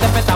te peta